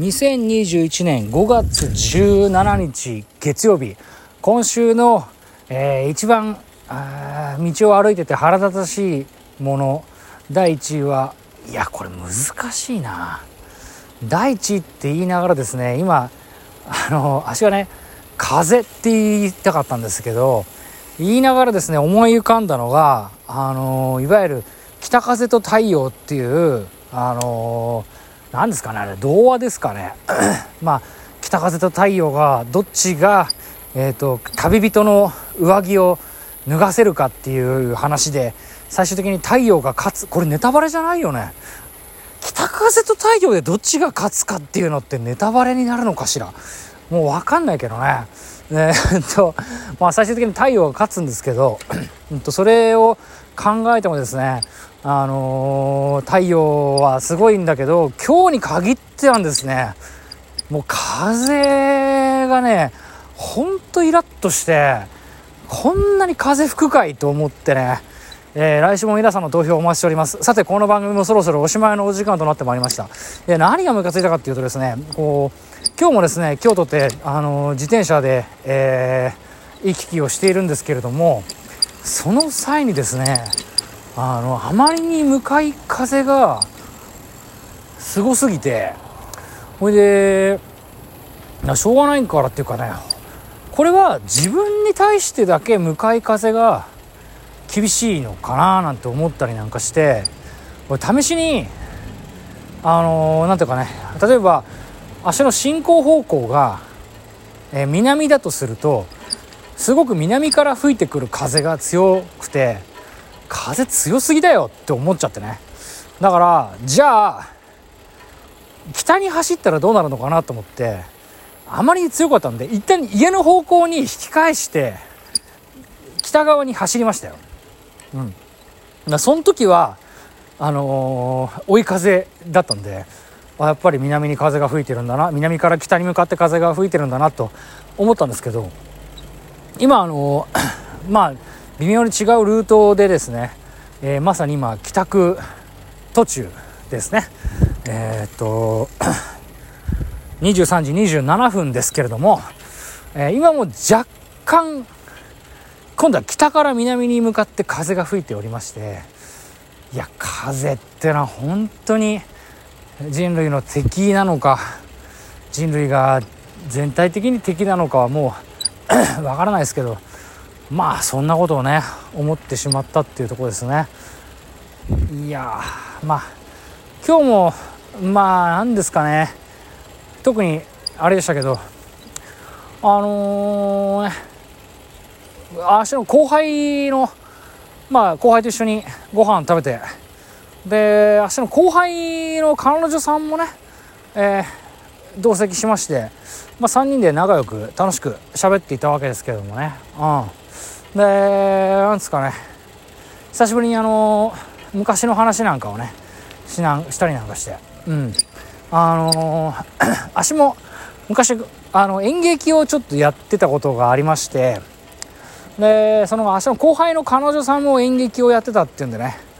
2021年5月17日月曜日。今週の、えー、一番道を歩いてて腹立たしいもの。第1位はいやこれ難しいな。第1位って言いながらですね今あの足がね風って言いたかったんですけど言いながらですね思い浮かんだのがあのいわゆる北風と太陽っていうあの何ですかねあれ童話ですかね。まあ北風と太陽がどっちが、えーと、旅人の上着を脱がせるかっていう話で最終的に太陽が勝つ。これネタバレじゃないよね。北風と太陽でどっちが勝つかっていうのってネタバレになるのかしら。もう分かんないけどね。えっ とまあ、最終的に太陽が勝つんですけど、それを考えてもですね、あのー、太陽はすごいんだけど今日に限ってなんですね。もう風がねほんとイラッとしてこんなに風吹くかいと思ってねえー、来週も皆さんの投票をお待ちしております。さてこの番組もそろそろおしまいのお時間となってまいりました、えー、何がムカついたかっていうとですねこう今日もですね京都ってあの自転車で、えー、行き来をしているんですけれどもその際にですねあのあまりに向かい風がすごすぎてほいでしょうがないからっていうかねこれは自分に対してだけ向かい風が厳しいのかななんて思ったりなんかして試しにあの何、ていうかね例えば足の進行方向が、えー、南だとするとすごく南から吹いてくる風が強くて風強すぎだよって思っちゃってね。だからじゃあ北に走ったらどうなるのかなと思ってあまり強かったんで一旦家の方向に引き返して北側に走りましたよ。うん。だその時はあのー、追い風だったんでやっぱり南に風が吹いてるんだな南から北に向かって風が吹いてるんだなと思ったんですけど今あのー、まあ微妙に違うルートでですね、えー、まさに今帰宅途中ですね。え、っと 23時27分ですけれども、え、今も若干今度は北から南に向かって風が吹いておりましていや風ってのは本当に人類の敵なのか人類が全体的に敵なのかはもう わからないですけどまあそんなことをね思ってしまったっていうとこですね。いやまあ今日もまあ何ですかね。特にあれでしたけどあのー、足の後輩のまあ後輩と一緒にご飯食べて。で足の後輩の彼女さんもね、えー、同席しまして、まあ、3人で仲良く楽しく喋っていたわけですけどもね。うん。でなんですかね。久しぶりにあの昔の話なんかをねしなしたりなんかして。うん。あのー、足も昔あの演劇をちょっとやってたことがありましてでその足の後輩の彼女さんも演劇をやってたっていうんでね。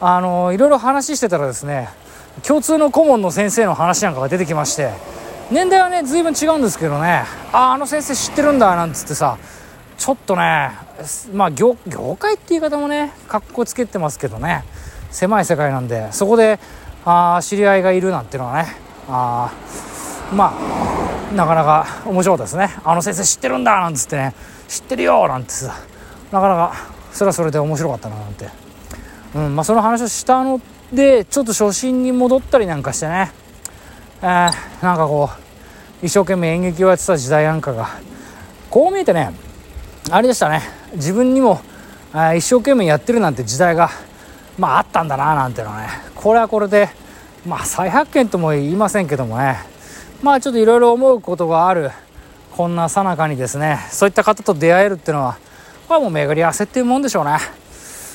あのいろいろ話してたらですね共通の顧問の先生の話なんかが出てきまして年代はね随分違うんですけどねあああの先生知ってるんだなんつってさちょっとねまあ業業界って言い方もねかっこつけてますけどね狭い世界なんでそこであ知り合いがいるなんていうのはねあまあなかなか面白かったですね。あの先生知ってるんだなんつってね。知ってるよなんてさ。なかなかそれはそれで面白かったななんて、うんまあ、その話をしたのでちょっと初心に戻ったりなんかしてね、えー、なんかこう一生懸命演劇をやってた時代なんかがこう見えてねあれでしたね。自分にも、え、一生懸命やってるなんて時代がまああったんだななんてのはね。これはこれでまあ再発見とも言いませんけどもね。まあちょっといろいろ思うことがあるこんなさなかにですねそういった方と出会えるっていうのはこれはもう巡り合わせっていうもんでしょうね。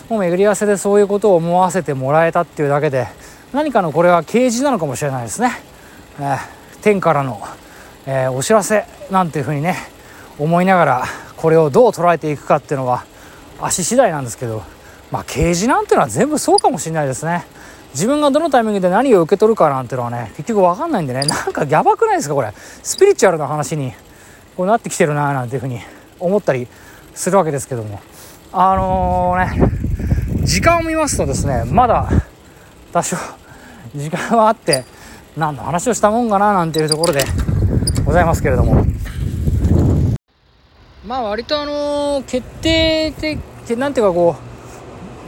もう巡り合わせでそういうことを思わせてもらえたっていうだけで何かのこれは啓示なのかもしれないですね、えー、天からの、えー、お知らせなんていうふうにね思いながらこれをどう捉えていくかっていうのは足次第なんですけどまあ啓示なんていうのは全部そうかもしれないですね。自分がどのタイミングで何を受け取るかなんてのはね結局分かんないんでね。なんかやばくないですかこれ。スピリチュアルな話にこうなってきてるななんていうふうに思ったりするわけですけども。あのー、ね時間を見ますとですねまだ多少時間はあって何の話をしたもんかななんていうところでございますけれども。まあ割とあのー、決定的なんていうかこう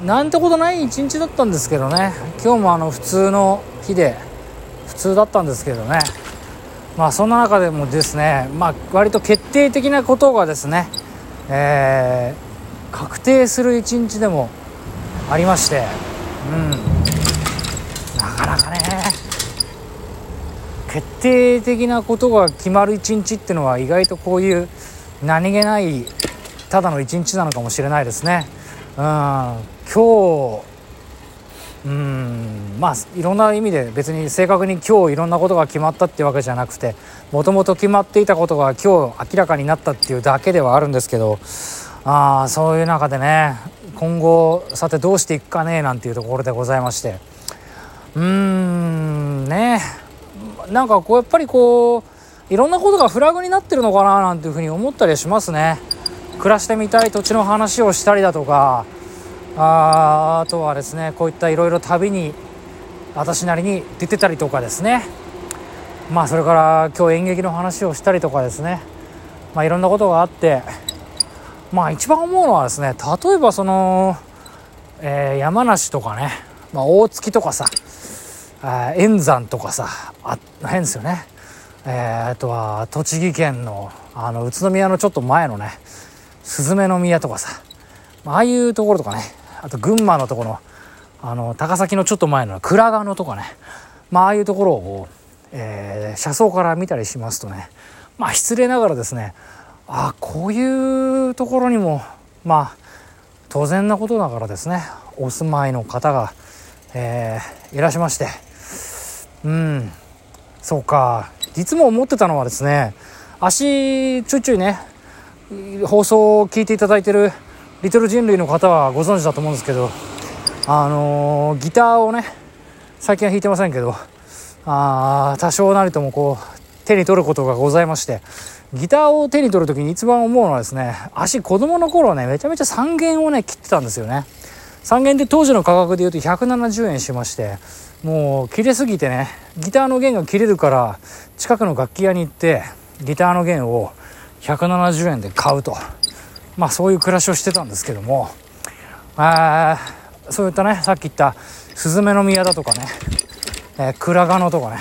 なんてことない一日だったんですけどね。今日もあの普通の日で普通だったんですけどね。まあそんな中でもですねまあ割と決定的なことがですね、えー、確定する一日でもありましてうん。なかなかね決定的なことが決まる一日っていうのは意外とこういう何気ないただの一日なのかもしれないですね。今日うんまあいろんな意味で別に正確に今日いろんなことが決まったっていうわけじゃなくてもともと決まっていたことが今日明らかになったっていうだけではあるんですけどあそういう中でね今後さてどうしていくかねなんていうところでございましてうーんねなんかこうやっぱりこういろんなことがフラグになってるのかななんていうふうに思ったりしますね。暮らしてみたい土地の話をしたりだとかああとはですねこういったいろいろ旅に私なりに出てたりとかですね。まあそれから今日演劇の話をしたりとかですね。まあいろんなことがあってまあ一番思うのはですね例えばその、えー、山梨とかね、まあ、大月とかさ円山とかさあ変ですよね、えー、あとは栃木県のあの宇都宮のちょっと前のねスズメの宮とかさ。ああいうところとかね。あと群馬のところあの高崎のちょっと前の倉賀野とかね、まあ、ああいうところを、えー、車窓から見たりしますとね。まあ失礼ながらですねあこういうところにもまあ当然なことながらですねお住まいの方が、えー、いらっしゃいまして。うん。そうか。いつも思ってたのはですね足ちょいちょいね放送を聞いていただいてるリトル人類の方はご存知だと思うんですけどあのー、ギターをね最近は弾いてませんけどあ多少なりともこう手に取ることがございましてギターを手に取る時に一番思うのはですね足子供の頃ねめちゃめちゃ3弦をね切ってたんですよね。3弦で当時の価格で言うと170円しましてもう切れすぎてねギターの弦が切れるから近くの楽器屋に行ってギターの弦を170円で買うと。まあそういう暮らしをしてたんですけども。あそういったねさっき言ったスズメの宮だとかね、えー、倉賀野とかね、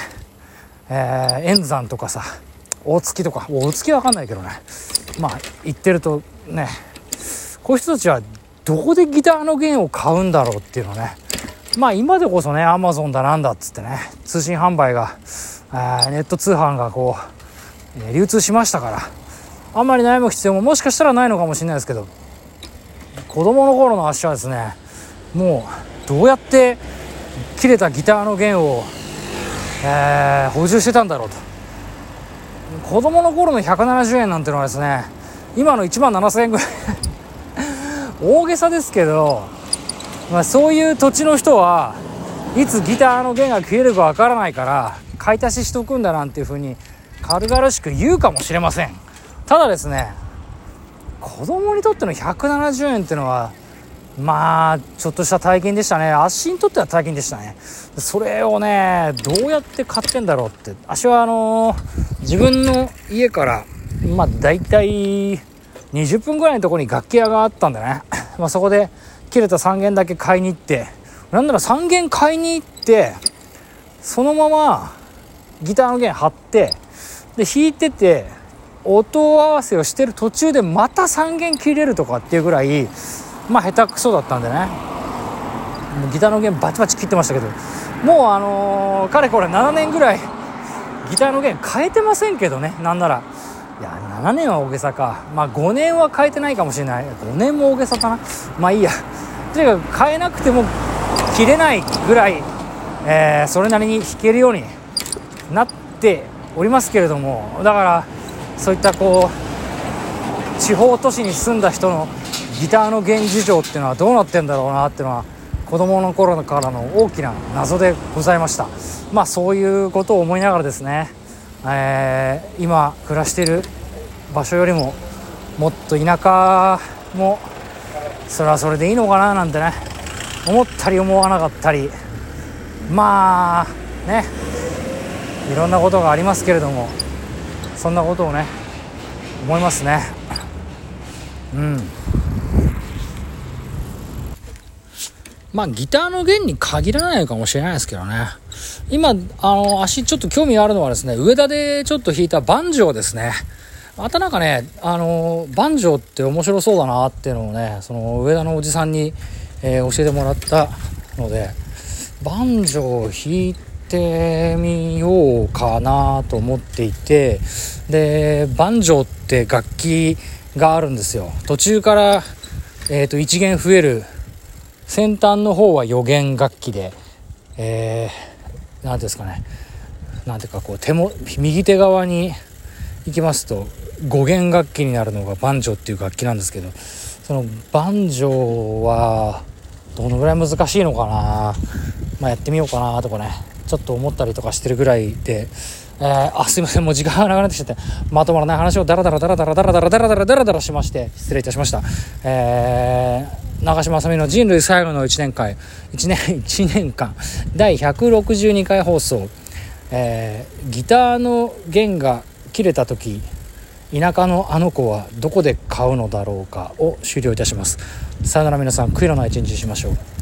えー、円山とかさ大月とか。大月は分かんないけどね。まあ行ってるとね。こういう人たちはどこでギターの弦を買うんだろうっていうのね。まあ今でこそねアマゾンだなんだっつってね。通信販売がネット通販がこう、流通しましたから。あんまり悩む必要ももしかしたらないのかもしれないですけど子供の頃の足はですねもうどうやって切れたギターの弦を、えー、補充してたんだろうと。子供の頃の170円なんてのはですね今の1万7000円ぐらい。大げさですけど、まあ、そういう土地の人はいつギターの弦が切れるかわからないから買い足ししとくんだなんていうふうに軽々しく言うかもしれません。ただですね子供にとっての170円っていうのはまあちょっとした体験でしたね。足にとっては体験でしたね。それをねどうやって買ってんだろうって。足はあのー、自分の家からまあ大体20分ぐらいのところに楽器屋があったんでね、まあ、そこで切れた3弦だけ買いに行ってなんなら3弦買いに行ってそのままギターの弦張ってで弾いてて音合わせをしてる途中でまた3弦切れるとかっていうぐらいまあ下手くそだったんでね。ギターの弦バチバチ切ってましたけど。もうあのー、かれこれ7年ぐらいギターの弦変えてませんけどね。なんなら。いや7年は大げさか。まあ5年は変えてないかもしれない。5年も大げさかな。まあいいや。とにかく変えなくても切れないぐらい、えー、それなりに弾けるようになっておりますけれども。だからそういったこう地方都市に住んだ人のギターの現事情っていうのはどうなってんだろうなっていうのは子供の頃からの大きな謎でございました。まあそういうことを思いながらですね、えー、今暮らしている場所よりももっと田舎もそれはそれでいいのかななんてね思ったり思わなかったり。まあねいろんなことがありますけれども。そんなことをね思いますね。うん。まあギターの弦に限らないかもしれないですけどね。今あの足ちょっと興味があるのはですね上田でちょっと弾いたバンジョーですね。またなんかねあのバンジョーって面白そうだなっていうのをねその上田のおじさんに、えー、教えてもらったのでバンジョーを弾いてってみようかなと思っていてでバンジョーって楽器があるんですよ。途中から、えーと、1弦増える。先端の方は4弦楽器でえー、なんですかね。なんていうかこう手も右手側に行きますと5弦楽器になるのがバンジョーっていう楽器なんですけどそのバンジョーはどのぐらい難しいのかな。まあ、やってみようかなとかね。ちょっと思ったりとかしてるぐらいで、えー、あすいませんもう時間がなくなってきちゃってまとまらない話をダラダラダラダラダラダラダラダラダラダラしまして失礼いたしました、えー、長嶋あさみの人類最後の1年間1年 ,1 年間第162回放送、えー、ギターの弦が切れた時田舎のあの子はどこで買うのだろうかを終了いたしますさよなら皆さん悔いのない一日にしましょう